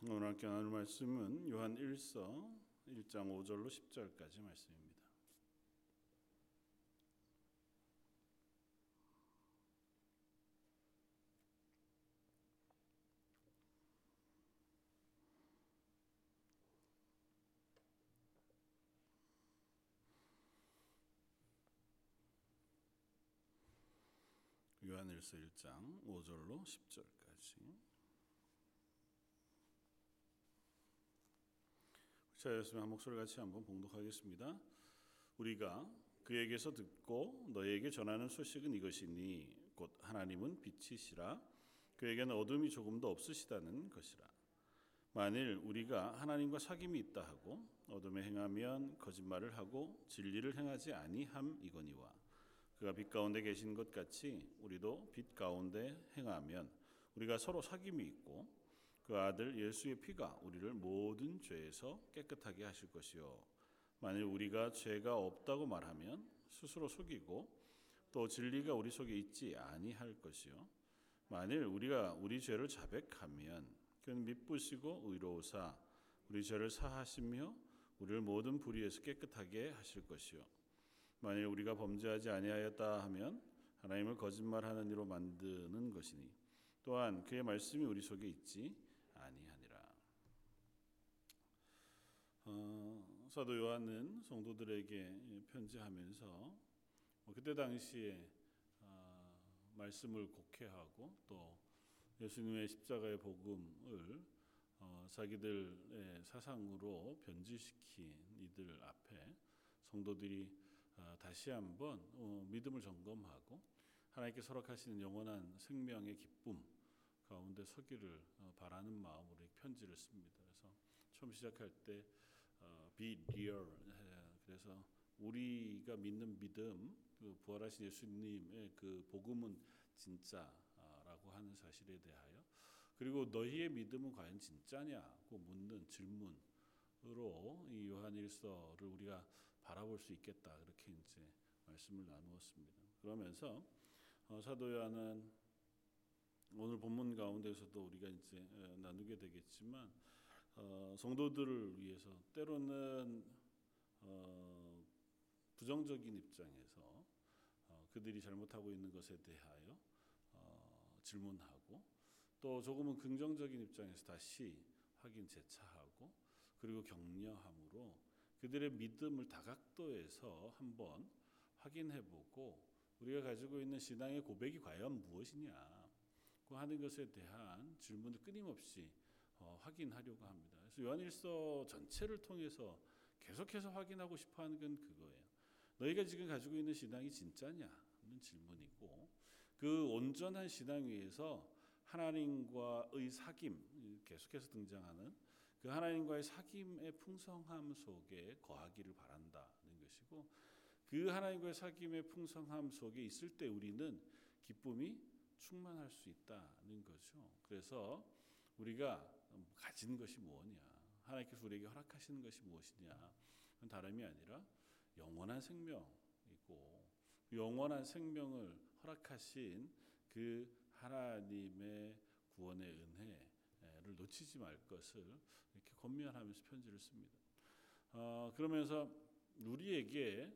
오늘 함께 나눌 말씀은 요한 1서 1장 5절로 10절까지 말씀입니다. 요한일서 1장 5절로 10절까지 자, 예수님 한 목소리 같이 한번 봉독하겠습니다. 우리가 그에게서 듣고 너에게 전하는 소식은 이것이니 곧 하나님은 빛이시라 그에게는 어둠이 조금도 없으시다는 것이라. 만일 우리가 하나님과 사귐이 있다 하고 어둠에 행하면 거짓말을 하고 진리를 행하지 아니함 이거니와 그가 빛 가운데 계신 것 같이 우리도 빛 가운데 행하면 우리가 서로 사귐이 있고 그 아들 예수의 피가 우리를 모든 죄에서 깨끗하게 하실 것이요. 만일 우리가 죄가 없다고 말하면 스스로 속이고 또 진리가 우리 속에 있지 아니할 것이요. 만일 우리가 우리 죄를 자백하면 그는 믿부시고 의로우사 우리 죄를 사하시며 우리를 모든 불의에서 깨끗하게 하실 것이요. 만일 우리가 범죄하지 아니하였다 하면 하나님을 거짓말하는 이로 만드는 것이니 또한 그의 말씀이 우리 속에 있지 아니하니라. 어, 사도 요한은 성도들에게 편지하면서 뭐 그때 당시에 어, 말씀을 곡해하고 또 예수님의 십자가의 복음을 어, 자기들의 사상으로 변질시킨 이들 앞에 성도들이 어, 다시 한번 어, 믿음을 점검하고 하나님께 설악하시는 영원한 생명의 기쁨 가운데 서기를 어, 바라는 마음으로 편지를 씁니다. 그래서 처음 시작할 때 어, be real 그래서 우리가 믿는 믿음 그 부활하신 예수님의 그 복음은 진짜라고 하는 사실에 대하여 그리고 너희의 믿음은 과연 진짜냐고 묻는 질문으로 이 요한일서를 우리가 바라볼 수 있겠다 그렇게 이제 말씀을 나누었습니다. 그러면서 어, 사도 요한은 오늘 본문 가운데서도 우리가 이제 나누게 되겠지만 어, 성도들을 위해서 때로는 어, 부정적인 입장에서 어, 그들이 잘못하고 있는 것에 대하여 어, 질문하고 또 조금은 긍정적인 입장에서 다시 확인 재차하고 그리고 격려함으로 그들의 믿음을 다각도에서 한번 확인해보고 우리가 가지고 있는 신앙의 고백이 과연 무엇이냐 그 하는 것에 대한 질문을 끊임없이 어, 확인하려고 합니다. 그래서 요한일서 전체를 통해서 계속해서 확인하고 싶어하는 건 그거예요. 너희가 지금 가지고 있는 신앙이 진짜냐는 질문이고 그 온전한 신앙 위에서 하나님과의 사귐 계속해서 등장하는 그 하나님과의 사귐의 풍성함 속에 거하기를 바란다는 것이고 그 하나님과의 사귐의 풍성함 속에 있을 때 우리는 기쁨이 충만할 수 있다는 거죠. 그래서 우리가 가진 것이 무엇이냐? 하나님께서 우리에게 허락하시는 것이 무엇이냐? 다름이 아니라 영원한 생명이고 영원한 생명을 허락하신 그 하나님의 구원의 은혜를 놓치지 말 것을 이렇게 권면하면서 편지를 씁니다. 어, 그러면서 우리에게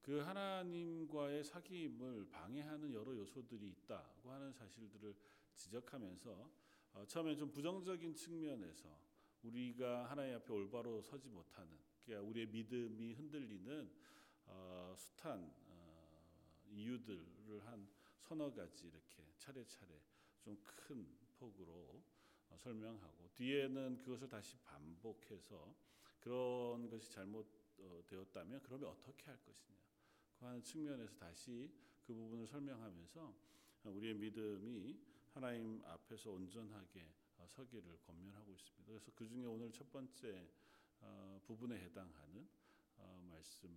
그 하나님과의 사귐을 방해하는 여러 요소들이 있다고 하는 사실들을 지적하면서 어, 처음에 좀 부정적인 측면에서 우리가 하나님 앞에 올바로 서지 못하는 그러니까 우리의 믿음이 흔들리는 어, 숱한 어, 이유들을 한 서너 가지 이렇게 차례차례 좀 큰 폭으로 어, 설명하고 뒤에는 그것을 다시 반복해서 그런 것이 잘못되었다면 그러면 어떻게 할 것이냐. 하는 측면에서 다시 그 부분을 설명하면서 우리의 믿음이 하나님 앞에서 온전하게 서기를 권면하고 있습니다. 그래서 그 중에 오늘 첫 번째 어, 부분에 해당하는 어, 말씀.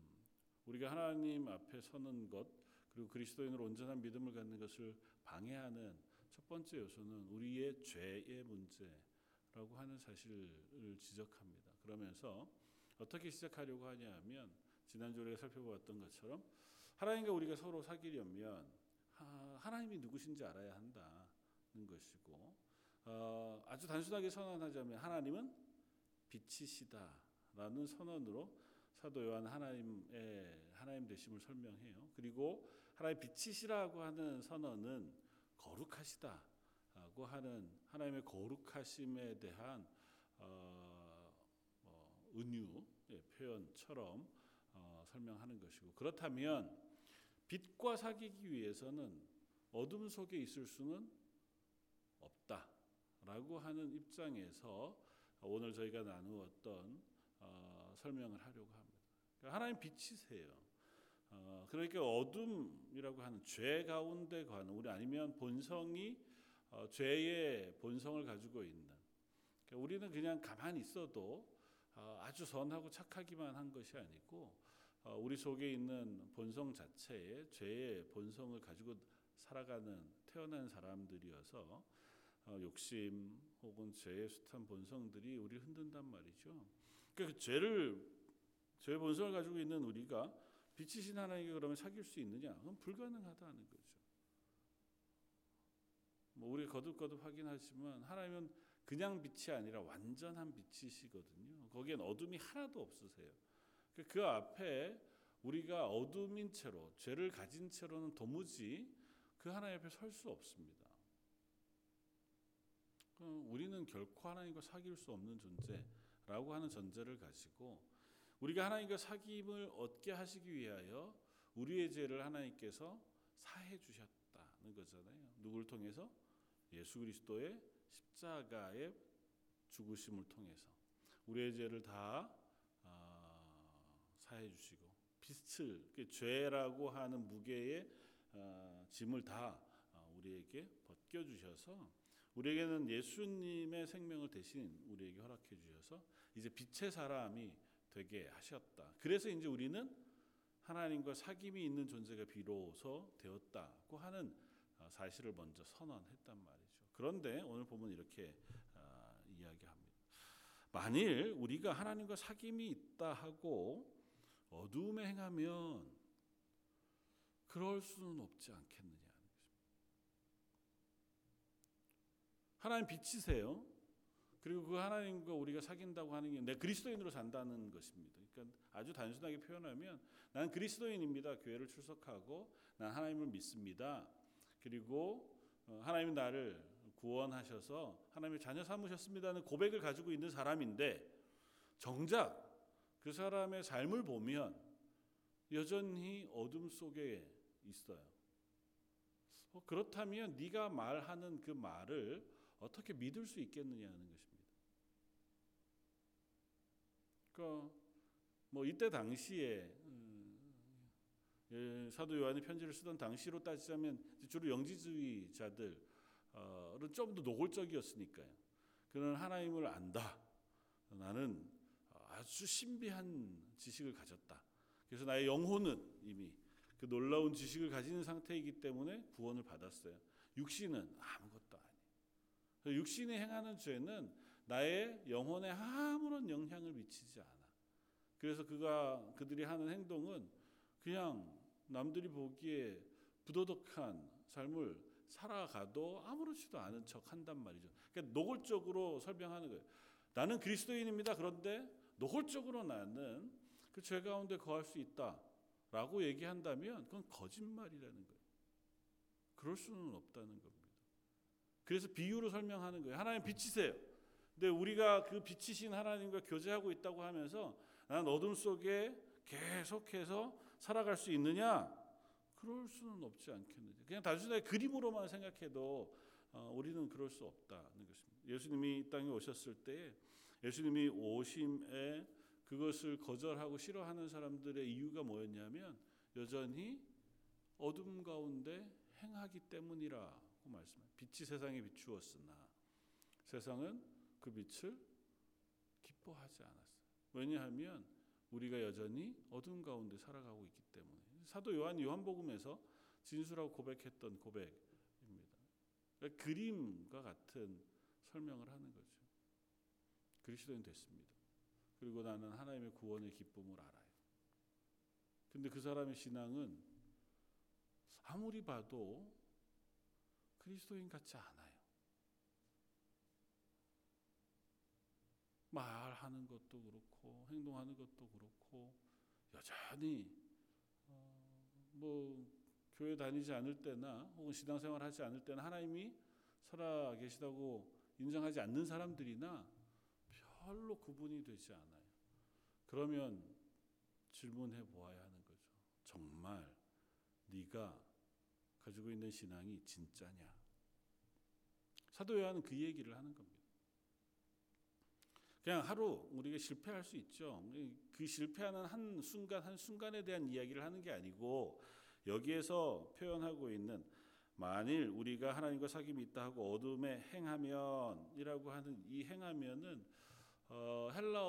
우리가 하나님 앞에 서는 것 그리고 그리스도인으로 온전한 믿음을 갖는 것을 방해하는 첫 번째 요소는 우리의 죄의 문제라고 하는 사실을 지적합니다. 그러면서 어떻게 시작하려고 하냐면 지난주 우리가 살펴보았던 것처럼 하나님과 우리가 서로 사귀려면 하나님이 누구신지 알아야 한다는 것이고 어, 아주 단순하게 선언하자면 하나님은 빛이시다라는 선언으로 사도 요한 하나님의 하나님 되심을 설명해요. 그리고 하나님 빛이시라고 하는 선언은 거룩하시다라고 하는 하나님의 거룩하심에 대한 어, 어, 은유의 표현처럼 어, 설명하는 것이고 그렇다면 빛과 사귀기 위해서는 어둠 속에 있을 수는 없다라고 하는 입장에서 오늘 저희가 나누었던 어, 설명을 하려고 합니다. 그러니까 하나님 빛이세요. 어, 그러니까 어둠이라고 하는 죄 가운데 가는 우리 아니면 본성이 어, 죄의 본성을 가지고 있는 그러니까 우리는 그냥 가만히 있어도 어, 아주 선하고 착하기만 한 것이 아니고 어, 우리 속에 있는 본성 자체에 죄의 본성을 가지고 살아가는 태어난 사람들이어서 어, 욕심 혹은 죄의 숱한 본성들이 우리를 흔든단 말이죠. 그러니까 그 죄를 죄의 본성을 가지고 있는 우리가 빛이신 하나님께 그러면 사귈 수 있느냐? 그건 불가능하다는 거죠. 뭐 우리 거듭거듭 확인하지만 하나님은 그냥 빛이 아니라 완전한 빛이시거든요. 거기엔 어둠이 하나도 없으세요. 그, 그 앞에 우리가 어둠인 채로 죄를 가진 채로는 도무지 그 하나님 앞에 설 수 없습니다. 그 우리는 결코 하나님과 사귈 수 없는 존재라고 하는 전제를 가지고 우리가 하나님과 사귐을 얻게 하시기 위하여 우리의 죄를 하나님께서 사해 주셨다는 거잖아요. 누구를 통해서 예수 그리스도의 십자가의 죽으심을 통해서 우리의 죄를 다 어, 사해 주시고 빛을 그 죄라고 하는 무게의 어, 짐을 다 어, 우리에게 벗겨 주셔서 우리에게는 예수님의 생명을 대신 우리에게 허락해 주셔서 이제 빛의 사람이 되게 하셨다. 그래서 이제 우리는 하나님과 사귐이 있는 존재가 비로소 되었다고 하는 사실을 먼저 선언했단 말이죠. 그런데 오늘 보면 이렇게 이야기합니다. 만일 우리가 하나님과 사귐이 있다 하고 어두움에 행하면 그럴 수는 없지 않겠느냐 하나님 빛이세요. 그리고 그 하나님과 우리가 사귄다고 하는 게 내 그리스도인으로 산다는 것입니다. 그러니까 아주 단순하게 표현하면 난 그리스도인입니다. 교회를 출석하고 난 하나님을 믿습니다. 그리고 어, 하나님이 나를 구원하셔서 하나님의 자녀 삼으셨습니다는 고백을 가지고 있는 사람인데 정작 그 사람의 삶을 보면 여전히 어둠 속에 있어요. 어, 그렇다면 네가 말하는 그 말을 어떻게 믿을 수 있겠느냐는 것입니다. 그러니까 뭐 이때 당시에 음, 예, 사도 요한이 편지를 쓰던 당시로 따지자면 주로 영지주의자들은 좀 더 노골적이었으니까요. 그는 하나님을 안다. 나는 아주 신비한 지식을 가졌다. 그래서 나의 영혼은 이미 그 놀라운 지식을 가지는 상태이기 때문에 구원을 받았어요. 육신은 아무것도. 육신이 행하는 죄는 나의 영혼에 아무런 영향을 미치지 않아. 그래서 그가 그들이 하는 행동은 그냥 남들이 보기에 부도덕한 삶을 살아가도 아무렇지도 않은 척 한단 말이죠. 그러니까 노골적으로 설명하는 거예요. 나는 그리스도인입니다. 그런데 노골적으로 나는 그 죄 가운데 거할 수 있다라고 얘기한다면 그건 거짓말이라는 거예요. 그럴 수는 없다는 겁니다. 그래서 비유로 설명하는 거예요. 하나님 빛이세요. 근데 우리가 그 빛이신 하나님과 교제하고 있다고 하면서 나는 어둠 속에 계속해서 살아갈 수 있느냐? 그럴 수는 없지 않겠느냐. 그냥 단순하게 그림으로만 생각해도 어, 우리는 그럴 수 없다는 것입니다. 예수님이 이 땅에 오셨을 때 예수님이 오심에 그것을 거절하고 싫어하는 사람들의 이유가 뭐였냐면 여전히 어둠 가운데 행하기 때문이라 고 말씀합니다. 빛이 세상에 비추었으나 세상은 그 빛을 기뻐하지 않았어요. 왜냐하면 우리가 여전히 어둠 가운데 살아가고 있기 때문에 사도 요한 요한복음에서 진수라고 고백했던 고백입니다. 그러니까 그림과 같은 설명을 하는 거죠. 그리스도인 됐습니다. 그리고 나는 하나님의 구원의 기쁨을 알아요. 근데 그 사람의 신앙은 아무리 봐도 그리스도인 같지 않아요. 말하는 것도 그렇고 행동하는 것도 그렇고 여전히 어, 뭐 교회 다니지 않을 때나 혹은 신앙생활 하지 않을 때나 하나님이 살아 계시다고 인정하지 않는 사람들이나 별로 구분이 되지 않아요. 그러면 질문해 보아야 하는 거죠. 정말 네가 가지고 있는 신앙이 진짜냐? 사도 요한은 그 얘기를 하는 겁니다. 그냥 하루 우리가 실패할 수 있죠. 그 실패하는 한 순간 한 순간에 대한 이야기를 하는 게 아니고 여기에서 표현하고 있는 만일 우리가 하나님과 사귐이 있다 하고 어둠에 행하면이라고 하는 이 행하면은 어, 헬라어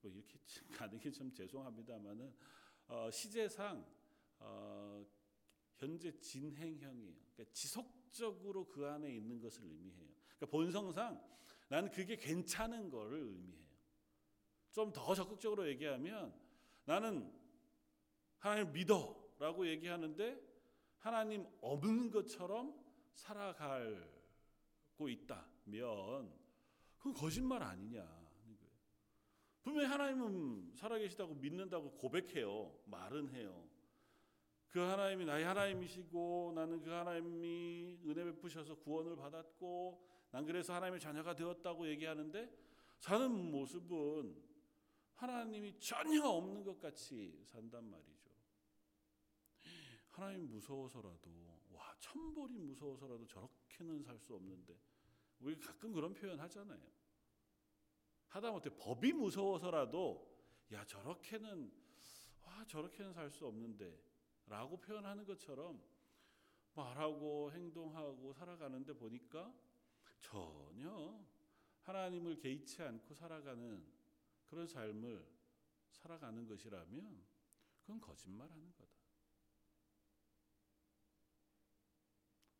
뭐 이렇게 가는 게 좀 죄송합니다만은 어, 시제상 어, 현재 진행형이에요. 그러니까 지속 적으로 그 안에 있는 것을 의미해요. 그러니까 본성상 나는 그게 괜찮은 거를 의미해요. 좀 더 적극적으로 얘기하면 나는 하나님 믿어 라고 얘기하는데 하나님 없는 것처럼 살아가고 있다면 그건 거짓말 아니냐. 분명히 하나님은 살아계시다고 믿는다고 고백해요. 말은 해요. 그 하나님이 나의 하나님이시고 나는 그 하나님이 은혜 베푸셔서 구원을 받았고 난 그래서 하나님의 자녀가 되었다고 얘기하는데 사는 모습은 하나님이 전혀 없는 것 같이 산단 말이죠. 하나님 무서워서라도 와 천벌이 무서워서라도 저렇게는 살 수 없는데 우리 가끔 그런 표현 하잖아요. 하다못해 법이 무서워서라도 야 저렇게는 와 저렇게는 살 수 없는데 라고 표현하는 것처럼 말하고 행동하고 살아가는데 보니까 전혀 하나님을 개의치 않고 살아가는 그런 삶을 살아가는 것이라면 그건 거짓말하는 거다.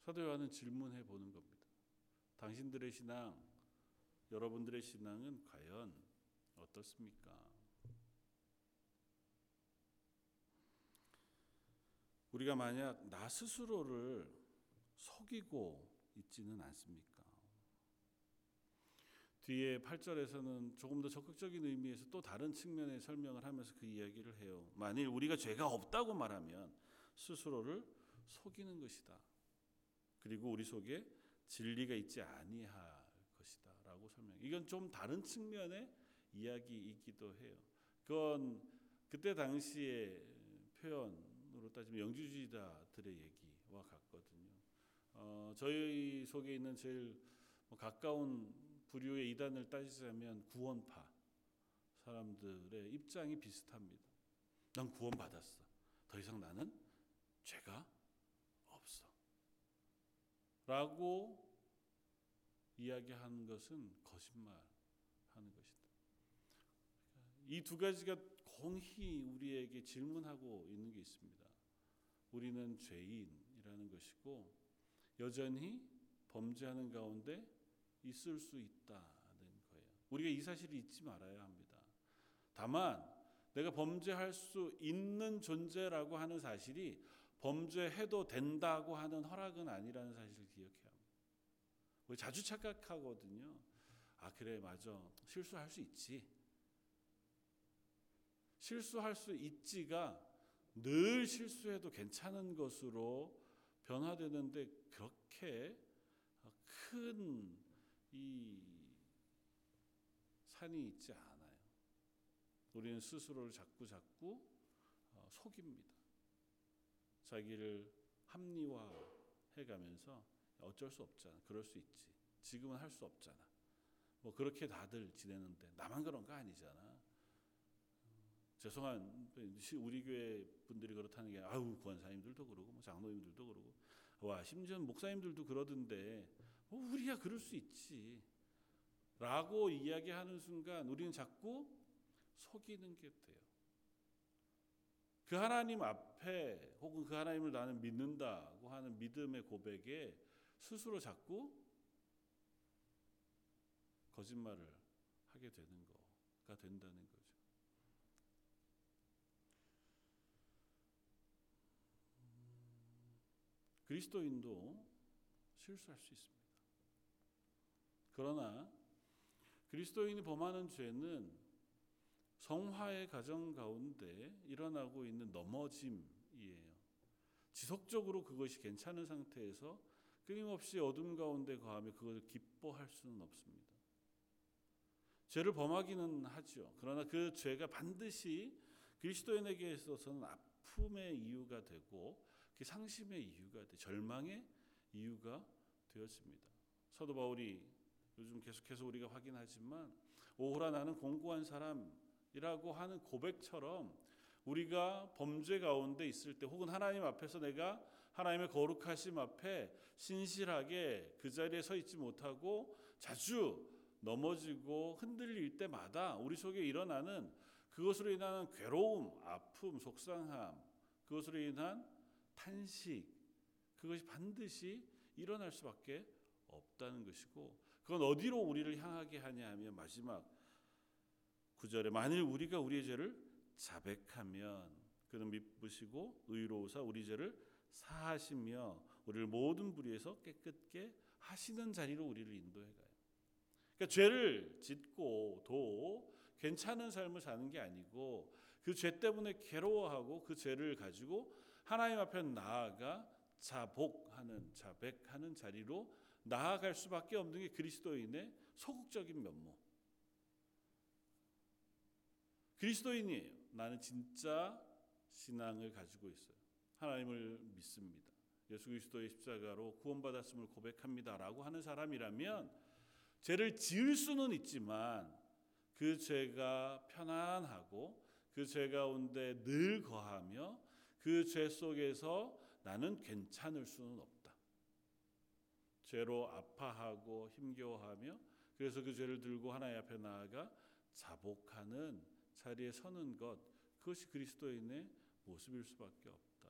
사도 요한은 질문해 보는 겁니다. 당신들의 신앙, 여러분들의 신앙은 과연 어떻습니까? 우리가 만약 나 스스로를 속이고 있지는 않습니까? 뒤에 8절에서는 조금 더 적극적인 의미에서 또 다른 측면의 설명을 하면서 그 이야기를 해요. 만일 우리가 죄가 없다고 말하면 스스로를 속이는 것이다. 그리고 우리 속에 진리가 있지 아니할 것이다라고 설명. 이건 좀 다른 측면의 이야기이기도 해요. 그건 그때 당시의 표현 으로 따지면 영주주의자들의 얘기와 같거든요. 어, 저희 속에 있는 제일 뭐 가까운 부류의 이단을 따지자면 구원파 사람들의 입장이 비슷합니다. 난 구원받았어. 더 이상 나는 죄가 없어. 라고 이야기하는 것은 거짓말하는 것이다. 이 두 가지가 공히 우리에게 질문하고 있는 게 있습니다. 우리는 죄인이라는 것이고 여전히 범죄하는 가운데 있을 수 있다는 거예요. 우리가 이 사실을 잊지 말아야 합니다. 다만 내가 범죄할 수 있는 존재라고 하는 사실이 범죄해도 된다고 하는 허락은 아니라는 사실을 기억해야 합니다. 우리 자주 착각하거든요. 아 그래 맞아 실수할 수 있지. 실수할 수 있지가 늘 실수해도 괜찮은 것으로 변화되는데 그렇게 큰 이 산이 있지 않아요. 우리는 스스로를 자꾸 자꾸 어, 속입니다. 자기를 합리화해 가면서 어쩔 수 없잖아. 그럴 수 있지. 지금은 할 수 없잖아. 뭐 그렇게 다들 지내는데 나만 그런 거 아니잖아. 죄송한 우리 교회 분들이 그렇다는 게 아우 권사님들도 그러고 뭐 장로님들도 그러고 와 심지어 목사님들도 그러던데 어, 우리야 그럴 수 있지. 라고 이야기하는 순간 우리는 자꾸 속이는 게 돼요. 그 하나님 앞에 혹은 그 하나님을 나는 믿는다고 하는 믿음의 고백에 스스로 자꾸 거짓말을 하게 되는 거가 된다는. 음, 그리스도인도 실수할 수 있습니다. 그러나 그리스도인이 범하는 죄는 성화의 가정 가운데 일어나고 있는 넘어짐이에요. 지속적으로 그것이 괜찮은 상태에서 끊임없이 어둠 가운데 거하며 그것을 기뻐할 수는 없습니다. 죄를 범하기는 하죠. 그러나 그 죄가 반드시 그리스도인에게 있어서는 아픔의 이유가 되고 그 상심의 이유가 돼 절망의 이유가 되었습니다. 사도 바울이 요즘 계속해서 우리가 확인하지만 오호라 나는 공고한 사람이라고 하는 고백처럼 우리가 범죄 가운데 있을 때 혹은 하나님 앞에서 내가 하나님의 거룩하심 앞에 신실하게 그 자리에 서 있지 못하고 자주 넘어지고 흔들릴 때마다 우리 속에 일어나는 그것으로 인한 괴로움, 아픔, 속상함, 그것으로 인한 탄식, 그것이 반드시 일어날 수밖에 없다는 것이고, 그건 어디로 우리를 향하게 하냐 하면 마지막 구절에 만일 우리가 우리의 죄를 자백하면 그는 미쁘시고 의로우사 우리 죄를 사하시며 우리를 모든 불의에서 깨끗게 하시는 자리로 우리를 인도해 가요. 그러니까 죄를 짓고 도 괜찮은 삶을 사는 게 아니고 그 죄 때문에 괴로워하고 그 죄를 가지고 하나님 앞에 나아가 자복하는 자백하는 자리로 나아갈 수밖에 없는 게 그리스도인의 소극적인 면모. 그리스도인이에요. 나는 진짜 신앙을 가지고 있어요. 하나님을 믿습니다. 예수 그리스도의 십자가로 구원받았음을 고백합니다라고 하는 사람이라면 죄를 지을 수는 있지만 그 죄가 편안하고 그 죄 가운데 늘 거하며 그 죄 속에서 나는 괜찮을 수는 없다. 죄로 아파하고 힘겨워하며 그래서 그 죄를 들고 하나님 앞에 나아가 자복하는 자리에 서는 것 그것이 그리스도인의 모습일 수밖에 없다.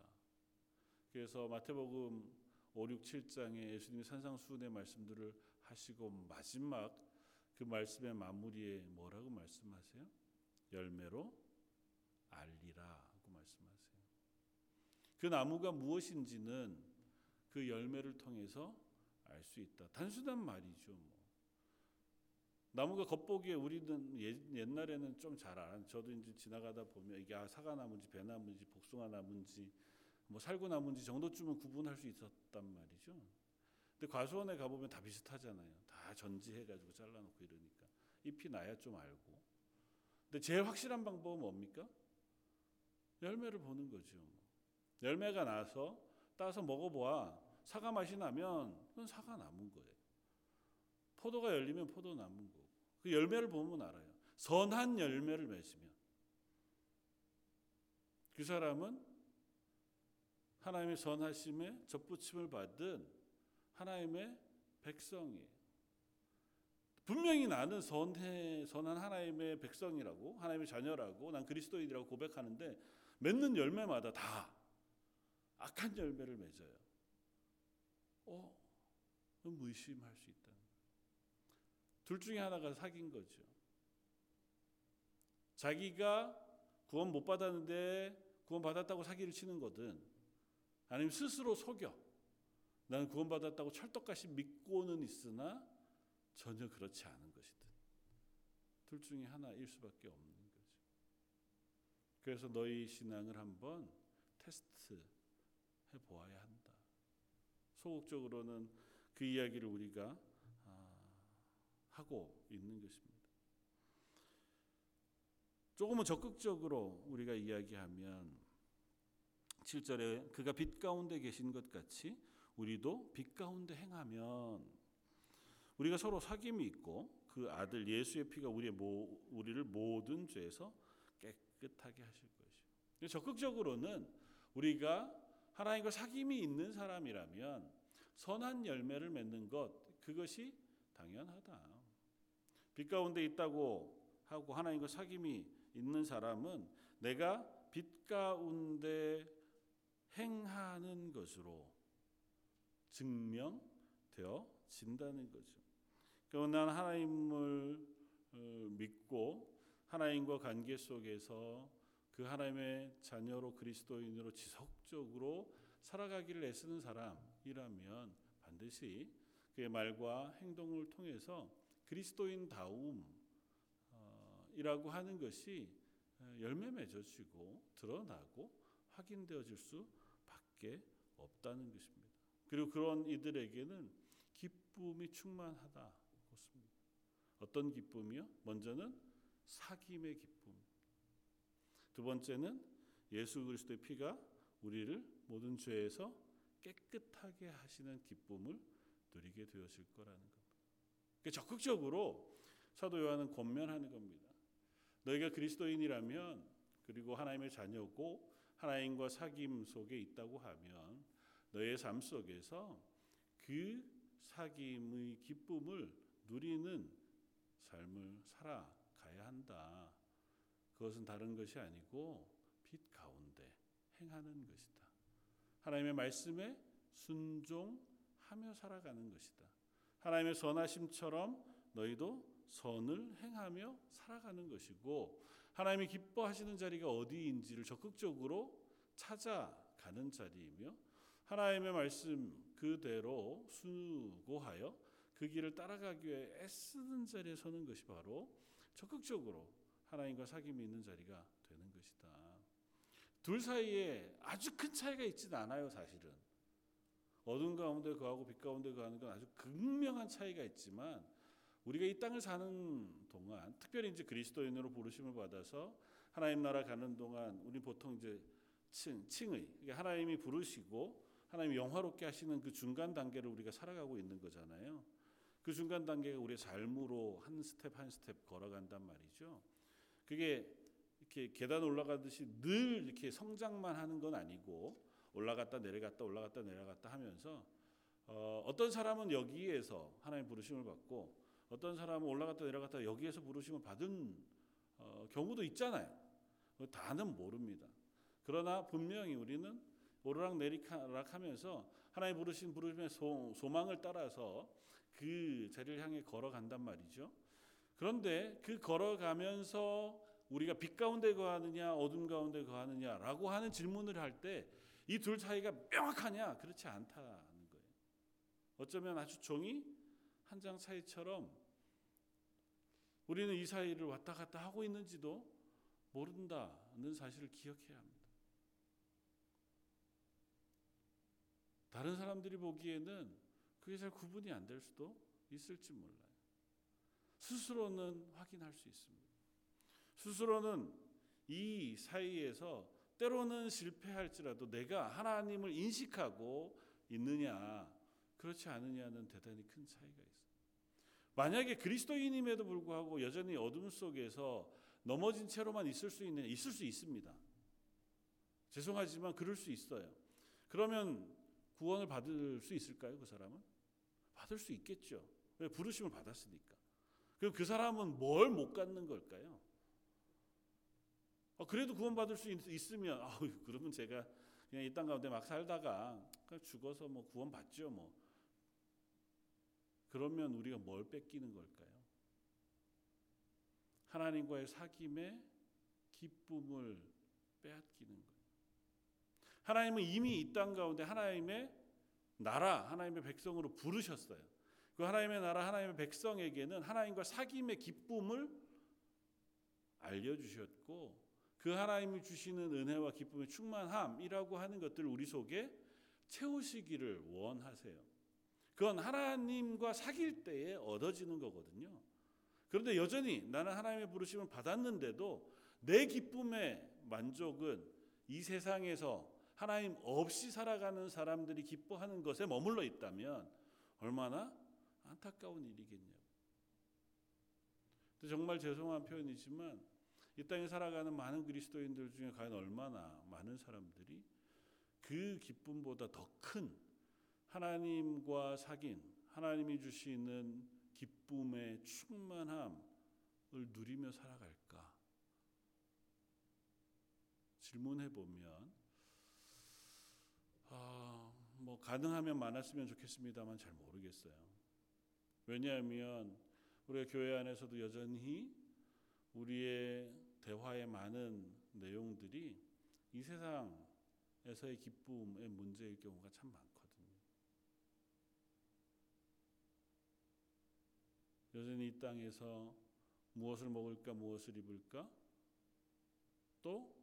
그래서 마태복음 5, 6, 7장에 예수님이 산상수훈의 말씀들을 하시고 마지막 그 말씀의 마무리에 뭐라고 말씀하세요? 열매로 알리라고 말씀하세요. 그 나무가 무엇인지는 그 열매를 통해서 알 수 있다. 단순한 말이죠. 뭐. 나무가 겉보기에 우리는 옛날에는 좀 잘 알아. 저도 이제 지나가다 보면 이게 아, 사과나무인지 배나무인지 복숭아나무인지 뭐 살구나무인지 정도쯤은 구분할 수 있었단 말이죠. 근데 과수원에 가보면 다 비슷하잖아요. 다 전지해가지고 잘라놓고 이러니까 잎이 나야 좀 알고. 근데 제일 확실한 방법은 뭡니까? 열매를 보는 거죠. 열매가 나서 따서 먹어보아 사과 맛이 나면 그건 사과 나무인 거예요. 포도가 열리면 포도 나무인 거고. 그 열매를 보면 알아요. 선한 열매를 맺으면 그 사람은 하나님의 선하심에 접붙임을 받은 하나님의 백성이에요. 분명히 나는 선해, 선한 하나님의 백성이라고 하나님의 자녀라고 난 그리스도인이라고 고백하는데 맺는 열매마다 다 악한 열매를 맺어요. 어, 의심할 수 있다. 둘 중에 하나가 사귄 거죠. 자기가 구원 못 받았는데 구원 받았다고 사기를 치는 거든 아니면 스스로 속여 나는 구원 받았다고 철떡같이 믿고는 있으나 전혀 그렇지 않은 것이든 둘 중에 하나일 수밖에 없는. 그래서 너희 신앙을 한번 테스트 해 보아야 한다. 소극적으로는 그 이야기를 우리가 하고 있는 것입니다. 조금은 적극적으로 우리가 이야기하면 7절에 그가 빛 가운데 계신 것 같이 우리도 빛 가운데 행하면 우리가 서로 사귐이 있고 그 아들 예수의 피가 우리의 모, 우리를 모든 죄에서 깨끗하게 하실 것이요. 적극적으로는 우리가 하나님과 사귐이 있는 사람이라면 선한 열매를 맺는 것 그것이 당연하다. 빛 가운데 있다고 하고 하나님과 사귐이 있는 사람은 내가 빛 가운데 행하는 것으로 증명되어 진다는 거죠. 그러나 하나님을 어, 믿고 하나님과 관계 속에서 그 하나님의 자녀로 그리스도인으로 지속적으로 살아가기를 애쓰는 사람이라면 반드시 그의 말과 행동을 통해서 그리스도인 다움이라고 하는 것이 열매 맺어지고 드러나고 확인되어질 수밖에 없다는 것입니다. 그리고 그런 이들에게는 기쁨이 충만하다. 그렇습니다. 어떤 기쁨이요? 먼저는 사귐의 기쁨. 두 번째는 예수 그리스도의 피가 우리를 모든 죄에서 깨끗하게 하시는 기쁨을 누리게 되었을 거라는 겁니다. 적극적으로 사도 요한은 권면하는 겁니다. 너희가 그리스도인이라면 그리고 하나님의 자녀고 하나님과 사귐 속에 있다고 하면 너의 삶 속에서 그 사귐의 기쁨을 누리는 삶을 살아 가야 한다. 그것은 다른 것이 아니고 빛 가운데 행하는 것이다. 하나님의 말씀에 순종하며 살아가는 것이다. 하나님의 선하심처럼 너희도 선을 행하며 살아가는 것이고 하나님이 기뻐하시는 자리가 어디인지를 적극적으로 찾아가는 자리이며 하나님의 말씀 그대로 수고하여 그 길을 따라가기 위해 애쓰는 자리에 서는 것이 바로 적극적으로 하나님과 사귐이 있는 자리가 되는 것이다. 둘 사이에 아주 큰 차이가 있지는 않아요, 사실은. 어둠 가운데 거하고 빛 가운데 거하는 건 아주 극명한 차이가 있지만 우리가 이 땅을 사는 동안 특별히 이제 그리스도인으로 부르심을 받아서 하나님 나라 가는 동안 우리 보통 이제 칭, 칭의 그러니까 하나님이 부르시고 하나님이 영화롭게 하시는 그 중간 단계를 우리가 살아가고 있는 거잖아요. 그 중간 단계가 우리의 삶으로 한 스텝 한 스텝 걸어간단 말이죠. 그게 이렇게 계단 올라가듯이 늘 이렇게 성장만 하는 건 아니고 올라갔다 내려갔다 올라갔다 내려갔다 하면서 어, 어떤 사람은 여기에서 하나님 부르심을 받고 어떤 사람은 올라갔다 내려갔다 여기에서 부르심을 받은 어, 경우도 있잖아요. 다는 모릅니다. 그러나 분명히 우리는 오르락 내리락 하면서 하나님 부르신 부르심의 소, 소망을 따라서 그 자리를 향해 걸어간단 말이죠. 그런데 그 걸어가면서 우리가 빛 가운데 거하느냐 어둠 가운데 거하느냐라고 하는 질문을 할 때 이 둘 사이가 명확하냐 그렇지 않다는 거예요. 어쩌면 아주 종이 한장 차이처럼 우리는 이 사이를 왔다 갔다 하고 있는지도 모른다는 사실을 기억해야 합니다. 다른 사람들이 보기에는 그게 잘 구분이 안 될 수도 있을지 몰라요. 스스로는 확인할 수 있습니다. 스스로는 이 사이에서 때로는 실패할지라도 내가 하나님을 인식하고 있느냐, 그렇지 않느냐는 대단히 큰 차이가 있어요. 만약에 그리스도인임에도 불구하고 여전히 어둠 속에서 넘어진 채로만 있을 수 있느냐, 있을 수 있습니다. 죄송하지만 그럴 수 있어요. 그러면 구원을 받을 수 있을까요, 그 사람은? 받을 수 있겠죠. 왜 부르심을 받았으니까. 그럼 그 사람은 뭘 못 갖는 걸까요? 어, 그래도 구원받을 수 있, 으면 아, 그러면 제가 그냥 이 땅 가운데 막 살다가 죽어서 뭐 구원받죠 뭐. 그러면 우리가 뭘 뺏기는 걸까요? 하나님과의 사귐의 기쁨을 빼앗기는 거예요. 하나님은 이미 이 땅 가운데 하나님의 나라, 하나님의 백성으로 부르셨어요. 그 하나님의 나라, 하나님의 백성에게는 하나님과 사귐의 기쁨을 알려주셨고 그 하나님이 주시는 은혜와 기쁨의 충만함이라고 하는 것들을 우리 속에 채우시기를 원하세요. 그건 하나님과 사귈 때에 얻어지는 거거든요. 그런데 여전히 나는 하나님의 부르심을 받았는데도 내 기쁨의 만족은 이 세상에서 하나님 없이 살아가는 사람들이 기뻐하는 것에 머물러 있다면 얼마나 안타까운 일이겠냐고. 정말 죄송한 표현이지만 이 땅에 살아가는 많은 그리스도인들 중에 과연 얼마나 많은 사람들이 그 기쁨보다 더 큰 하나님과 사귄 하나님이 주시는 기쁨의 충만함을 누리며 살아갈까? 질문해 보면 아, 뭐 가능하면 많았으면 좋겠습니다만 잘 모르겠어요. 왜냐하면 우리가 교회 안에서도 여전히 우리의 대화의 많은 내용들이 이 세상에서의 기쁨의 문제일 경우가 참 많거든요. 여전히 이 땅에서 무엇을 먹을까 무엇을 입을까 또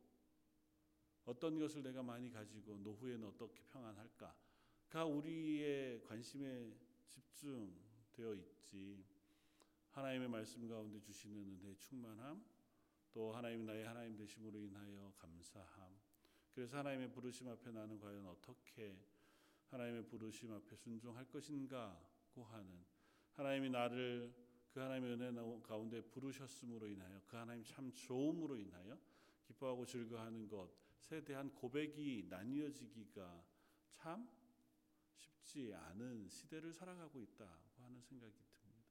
어떤 것을 내가 많이 가지고 노후에는 어떻게 평안할까 가 우리의 관심에 집중되어 있지. 하나님의 말씀 가운데 주시는 은혜의 충만함 또 하나님 나의 하나님 되심으로 인하여 감사함. 그래서 하나님의 부르심 앞에 나는 과연 어떻게 하나님의 부르심 앞에 순종할 것인가고 하는 하나님이 나를 그 하나님의 은혜 가운데 부르셨음으로 인하여 그 하나님 참 좋음으로 인하여 기뻐하고 즐거워하는 것에 대한 고백이 나뉘어지기가 참 쉽지 않은 시대를 살아가고 있다고 하는 생각이 듭니다.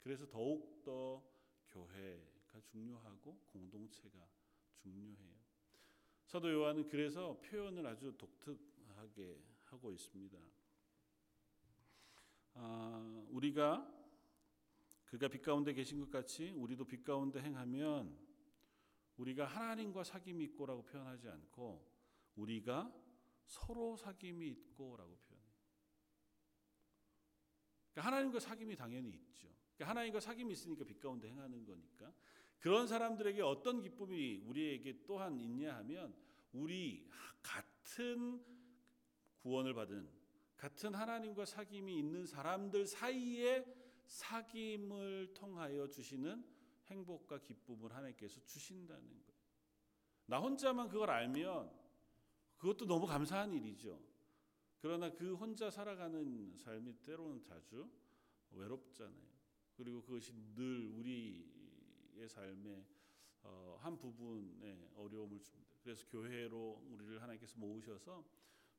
그래서 더욱 더 교회가 중요하고 공동체가 중요해요. 사도 요한은 그래서 표현을 아주 독특하게 하고 있습니다. 아, 우리가 그가 빛 가운데 계신 것 같이 우리도 빛 가운데 행하면 우리가 하나님과 사귐이 있고라고 표현하지 않고 우리가 서로 사귐이 있고라고. 그러니까 하나님과 사귐이 당연히 있죠. 그러니까 하나님과 사귐이 있으니까 빛 가운데 행하는 거니까 그런 사람들에게 어떤 기쁨이 우리에게 또한 있냐 하면 우리 같은 구원을 받은 같은 하나님과 사귐이 있는 사람들 사이에 사귐을 통하여 주시는 행복과 기쁨을 하나님께서 주신다는 거예요. 나 혼자만 그걸 알면 그것도 너무 감사한 일이죠. 그러나 그 혼자 살아가는 삶이 때로는 자주 외롭잖아요. 그리고 그것이 늘 우리의 삶의 어, 한 부분에 어려움을 줍니다. 그래서 교회로 우리를 하나님께서 모으셔서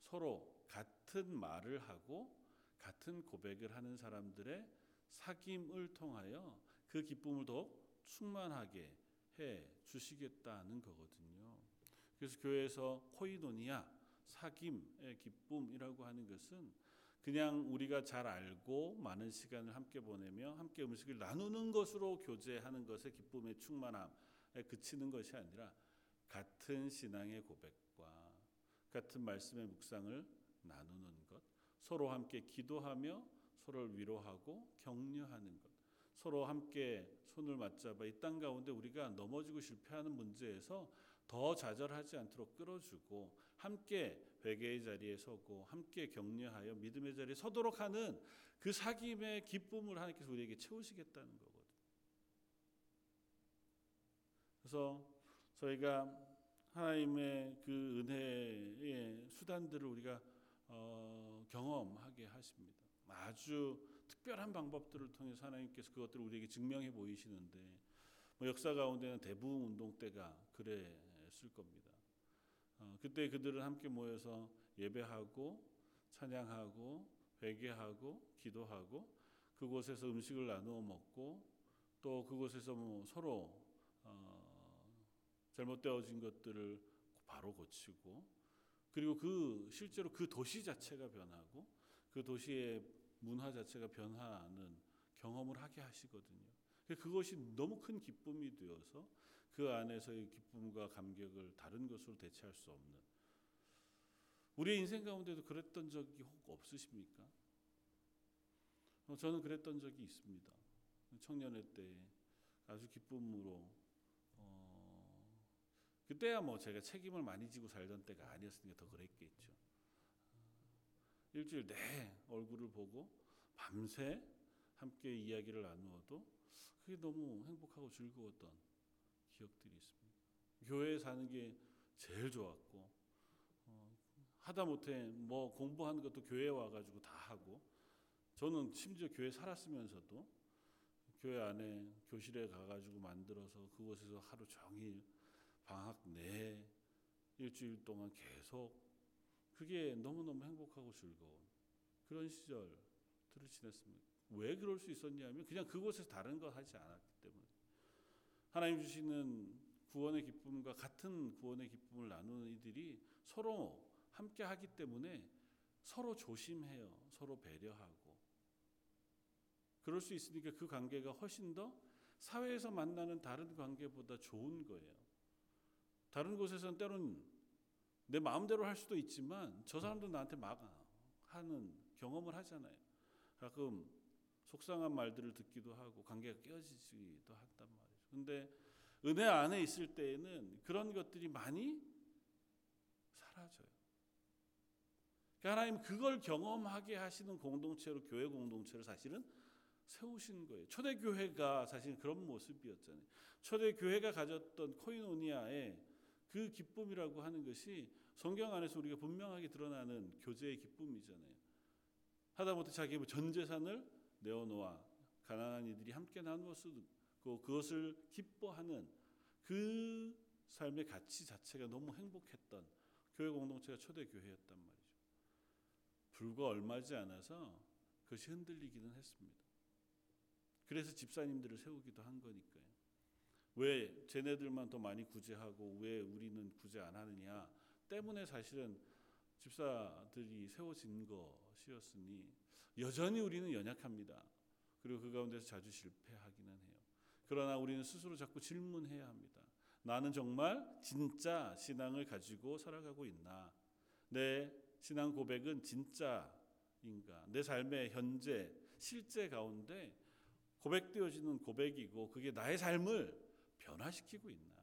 서로 같은 말을 하고 같은 고백을 하는 사람들의 사귐을 통하여 그 기쁨을 더 충만하게 해 주시겠다는 거거든요. 그래서 교회에서 코이도니아 사귐의 기쁨이라고 하는 것은 그냥 우리가 잘 알고 많은 시간을 함께 보내며 함께 음식을 나누는 것으로 교제하는 것의 기쁨의 충만함에 그치는 것이 아니라 같은 신앙의 고백과 같은 말씀의 묵상을 나누는 것, 서로 함께 기도하며 서로를 위로하고 격려하는 것, 서로 함께 손을 맞잡아 이 땅 가운데 우리가 넘어지고 실패하는 문제에서 더 좌절하지 않도록 끌어주고 함께 회개의 자리에 서고 함께 격려하여 믿음의 자리에 서도록 하는 그 사귐의 기쁨을 하나님께서 우리에게 채우시겠다는 거거든요. 그래서 저희가 하나님의 그 은혜의 수단들을 우리가 어, 경험하게 하십니다. 아주 특별한 방법들을 통해서 하나님께서 그것들을 우리에게 증명해 보이시는데 뭐 역사 가운데는 대부흥 운동 때가 그랬을 겁니다. 어, 그때 그들은 함께 모여서 예배하고 찬양하고 회개하고 기도하고 그곳에서 음식을 나누어 먹고 또 그곳에서 뭐 서로 어, 잘못되어진 것들을 바로 고치고 그리고 그 실제로 그 도시 자체가 변하고 그 도시의 문화 자체가 변화하는 경험을 하게 하시거든요. 그것이 너무 큰 기쁨이 되어서 그 안에서의 기쁨과 감격을 다른 것으로 대체할 수 없는 우리의 인생 가운데도 그랬던 적이 혹 없으십니까? 어, 저는 그랬던 적이 있습니다. 청년회 때 아주 기쁨으로 어, 그때야 뭐 제가 책임을 많이 지고 살던 때가 아니었으니까 더 그랬겠죠. 일주일 내 얼굴을 보고 밤새 함께 이야기를 나누어도 그게 너무 행복하고 즐거웠던 기억들이 있습니다. 교회에 사는 게 제일 좋았고 어, 하다 못해 뭐 공부하는 것도 교회 와가지고 다 하고 저는 심지어 교회 살았으면서도 교회 안에 교실에 가가지고 만들어서 그곳에서 하루 종일 방학 내 일주일 동안 계속 그게 너무너무 행복하고 즐거운 그런 시절들을 지냈습니다. 왜 그럴 수 있었냐면 그냥 그곳에서 다른 거 하지 때문에 하나님 주시는 구원의 기쁨과 같은 구원의 기쁨을 나누는 이들이 서로 함께 하기 때문에 서로 조심해요. 서로 배려하고. 그럴 수 있으니까 그 관계가 훨씬 더 사회에서 만나는 다른 관계보다 좋은 거예요. 다른 곳에서는 때로는 내 마음대로 할 수도 있지만 저 사람도 나한테 막 하는 경험을 하잖아요. 가끔 속상한 말들을 듣기도 하고 관계가 깨어지기도 말이죠. 근데 은혜 안에 있을 때에는 그런 것들이 많이 사라져요. 그러니까 하나님 그걸 경험하게 하시는 공동체로 교회 공동체를 사실은 세우신 거예요. 초대 교회가 사실 그런 모습이었잖아요. 초대 교회가 가졌던 코이노니아의 그 기쁨이라고 하는 것이 성경 안에서 우리가 분명하게 드러나는 교제의 기쁨이잖아요. 하다못해 자기 뭐전 재산을 내어놓아 가난한 이들이 함께 쓰고 그것을 기뻐하는 그 삶의 가치 자체가 너무 행복했던 교회 공동체가 초대 교회였단 말이죠. 불과 얼마지 않아서 그것이 흔들리기는 했습니다. 그래서 집사님들을 세우기도 한 거니까요. 왜 쟤네들만 더 많이 구제하고 왜 우리는 구제 안 하느냐 때문에 사실은 집사들이 세워진 것이었으니 여전히 우리는 연약합니다. 그리고 그 가운데서 자주 해요. 그러나 우리는 스스로 자꾸 질문해야 합니다. 나는 정말 진짜 신앙을 가지고 살아가고 있나? 내 신앙 고백은 진짜인가? 내 삶의 현재 실제 가운데 고백되어지는 고백이고 그게 나의 삶을 변화시키고 있나?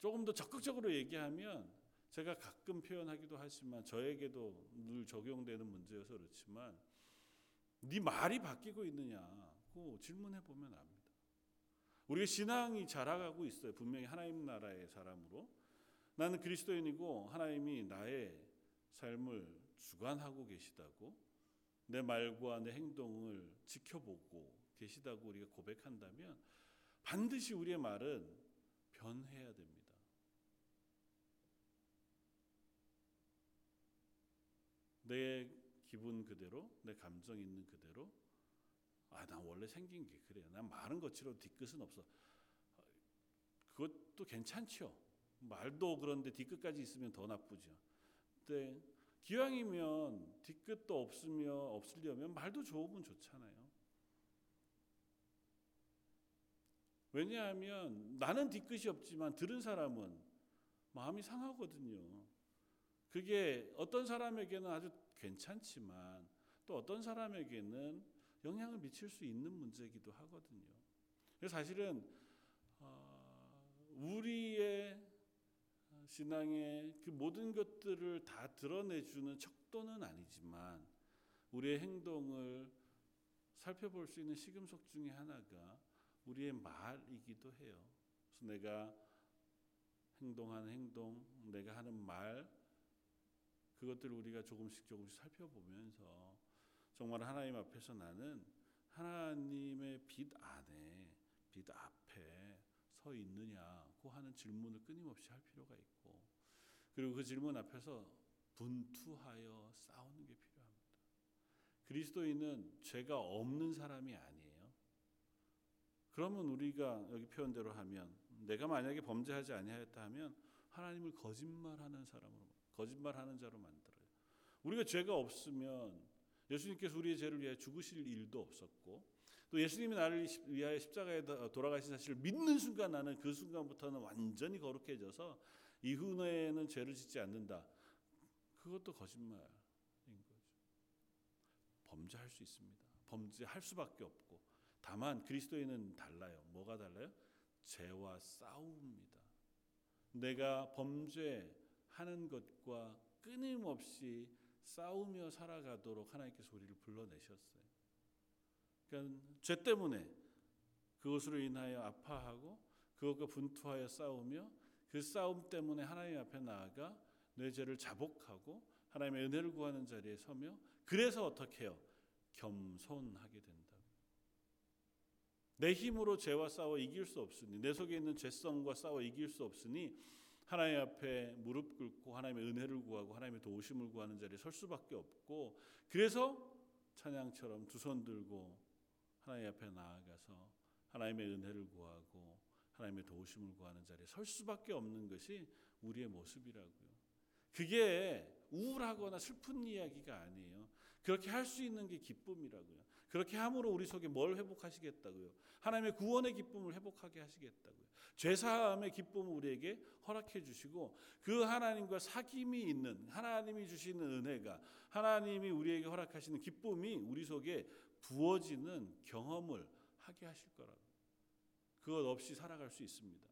조금 더 적극적으로 얘기하면 제가 가끔 표현하기도 하지만 저에게도 늘 적용되는 문제여서 그렇지만 네 말이 바뀌고 있느냐고 질문해 보면 압니다. 우리가 신앙이 자라가고 있어요. 분명히 하나님 나라의 사람으로 나는 그리스도인이고 하나님이 나의 삶을 주관하고 계시다고 내 말과 내 행동을 지켜보고 계시다고 우리가 고백한다면 반드시 우리의 말은 변해야 됩니다. 내 기분 그대로, 내 감정 있는 그대로. 아, 난 원래 생긴 게 그래. 난 말은 거칠어 뒤끝은 없어. 그것도 괜찮죠. 말도 그런데 뒤끝까지 있으면 더 나쁘죠. 근데 기왕이면 뒤끝도 없으며 없으려면 말도 좋으면 좋잖아요. 왜냐하면 나는 뒤끝이 없지만 들은 사람은 마음이 상하거든요. 그게 어떤 사람에게는 아주 괜찮지만 또 어떤 사람에게는 영향을 미칠 수 있는 문제이기도 하거든요. 사실은 어, 우리의 신앙의 그 모든 것들을 다 드러내주는 척도는 아니지만 우리의 행동을 살펴볼 수 있는 시금석 중에 하나가 우리의 말이기도 해요. 그래서 내가 행동하는 행동, 내가 하는 말, 그것들을 우리가 조금씩 조금씩 살펴보면서 정말 하나님 앞에서 나는 하나님의 빛 안에, 빛 앞에 서 있느냐고 하는 질문을 끊임없이 할 필요가 있고, 그리고 그 질문 앞에서 분투하여 싸우는 게 필요합니다. 그리스도인은 죄가 없는 사람이 아니에요. 그러면 우리가 여기 표현대로 하면 내가 만약에 범죄하지 아니하였다 하면 하나님을 거짓말하는 사람으로 거짓말하는 자로 만들어요. 우리가 죄가 없으면 예수님께서 우리의 죄를 위해 죽으실 일도 없었고 또 예수님이 나를 위하여 십자가에 돌아가신 사실을 믿는 순간 나는 그 순간부터는 완전히 거룩해져서 이후에는 죄를 짓지 않는다. 그것도 거짓말인 거죠. 범죄할 수 있습니다. 범죄할 수밖에 없고 다만 그리스도인은 달라요. 뭐가 달라요? 죄와 싸웁니다. 내가 범죄하는 것과 끊임없이 싸우며 살아가도록 하나님께서 우리를 불러내셨어요. 그러니까 죄 때문에 그것으로 인하여 아파하고 그것과 분투하여 싸우며 그 싸움 때문에 하나님 앞에 나아가 내 죄를 자복하고 하나님의 은혜를 구하는 자리에 서며 그래서 어떻게 해요? 겸손하게 된다. 내 힘으로 죄와 싸워 이길 수 없으니 내 속에 있는 죄성과 싸워 이길 수 없으니 하나님 앞에 무릎 꿇고 하나님의 은혜를 구하고 하나님의 도우심을 구하는 자리에 설 수밖에 없고 그래서 찬양처럼 두 손 들고 하나님 앞에 나아가서 하나님의 은혜를 구하고 하나님의 도우심을 구하는 자리에 설 수밖에 없는 것이 우리의 모습이라고요. 그게 우울하거나 슬픈 이야기가 아니에요. 그렇게 할 수 있는 게 기쁨이라고요. 그렇게 함으로 우리 속에 뭘 회복하시겠다고요? 하나님의 구원의 기쁨을 회복하게 하시겠다고요. 죄 사함의 기쁨을 우리에게 허락해 주시고 그 하나님과 사귐이 있는 하나님이 주시는 은혜가 하나님이 우리에게 허락하시는 기쁨이 우리 속에 부어지는 경험을 하게 하실 거라고. 그것 없이 살아갈 수 있습니다.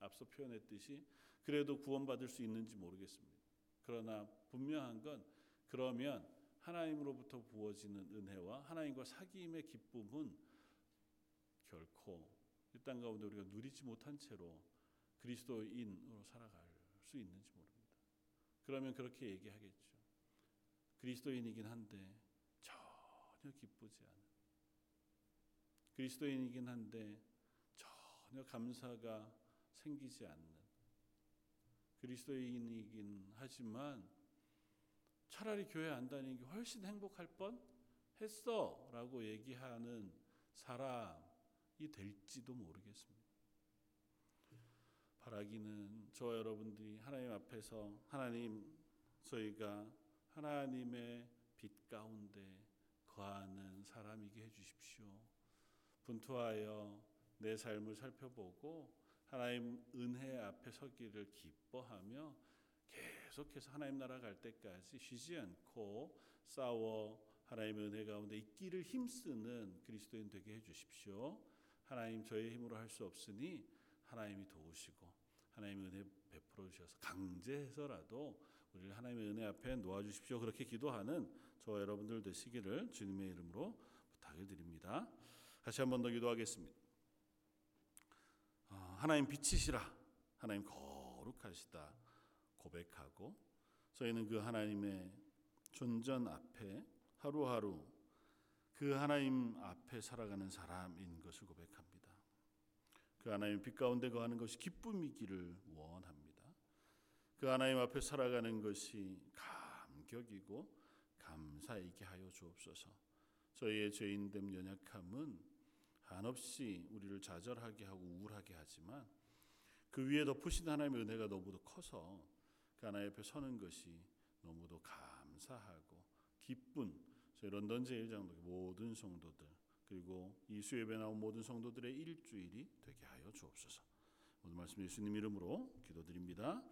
앞서 표현했듯이 그래도 구원받을 수 있는지 모르겠습니다. 그러나 분명한 건 그러면 하나님으로부터 부어지는 은혜와 하나님과 사귐의 기쁨은 결코 이 땅 가운데 우리가 누리지 못한 채로 그리스도인으로 살아갈 수 있는지 모릅니다. 그러면 그렇게 얘기하겠죠. 그리스도인이긴 한데 전혀 기쁘지 않은 그리스도인이긴 한데 전혀 감사가 생기지 않는 그리스도인이긴 하지만 차라리 교회 안 다니는 게 훨씬 행복할 뻔 했어 라고 얘기하는 사람이 될지도 모르겠습니다. 바라기는 저와 여러분들이 하나님 앞에서 하나님 저희가 하나님의 빛 가운데 거하는 사람이게 해주십시오. 분투하여 내 삶을 살펴보고 하나님 은혜 앞에 서기를 기뻐하며 계속 해서 하나님 나라 갈 때까지 쉬지 않고 싸워 하나님의 은혜 가운데 있기를 힘쓰는 그리스도인 되게 해주십시오. 하나님 저의 힘으로 할 수 없으니 하나님이 도우시고 하나님의 은혜 베풀어 주셔서 강제해서라도 우리를 하나님의 은혜 앞에 놓아 주십시오. 그렇게 기도하는 저와 여러분들 되시기를 주님의 이름으로 부탁을 드립니다. 다시 한 번 더 기도하겠습니다. 아, 하나님 빛이시라. 하나님 거룩하시다. 고백하고 저희는 그 하나님의 존전 앞에 하루하루 그 하나님 앞에 살아가는 사람인 것을 고백합니다. 그 하나님 빛 가운데 거하는 것이 기쁨이기를 원합니다. 그 하나님 앞에 살아가는 것이 감격이고 감사이게 하여 주옵소서. 저희의 죄인됨 연약함은 한없이 우리를 좌절하게 하고 우울하게 하지만 그 위에 덮으신 하나님의 은혜가 너무도 커서 그 하나님 앞에 서는 것이 너무도 감사하고 기쁜 저희 런던 제일장독의 모든 성도들 그리고 이 수협에 나온 모든 성도들의 일주일이 되게 하여 주옵소서. 오늘 말씀 예수님 이름으로 기도드립니다.